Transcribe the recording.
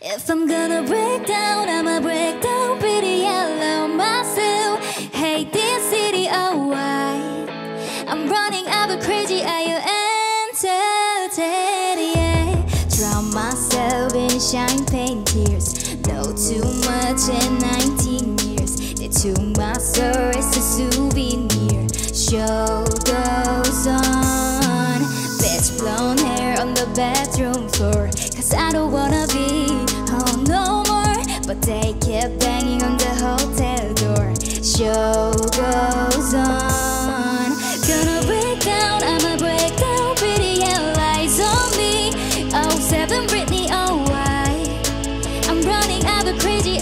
If I'm gonna break down, I'ma break down pretty yellow myself. Hate this city, oh why? I'm running out of crazy, are you entertained? Yeah. Drown myself in champagne tears. Know too much in 19 years. They took my soul as a souvenir. Show goes on. Bitch blown hair on the bedroom floor. Cause I don't wanna be they kept banging on the hotel door. Show goes on. Gonna break down, I'ma break down. Pretty lies on me. Oh, seven Britney, oh, why? I'm running out of crazy.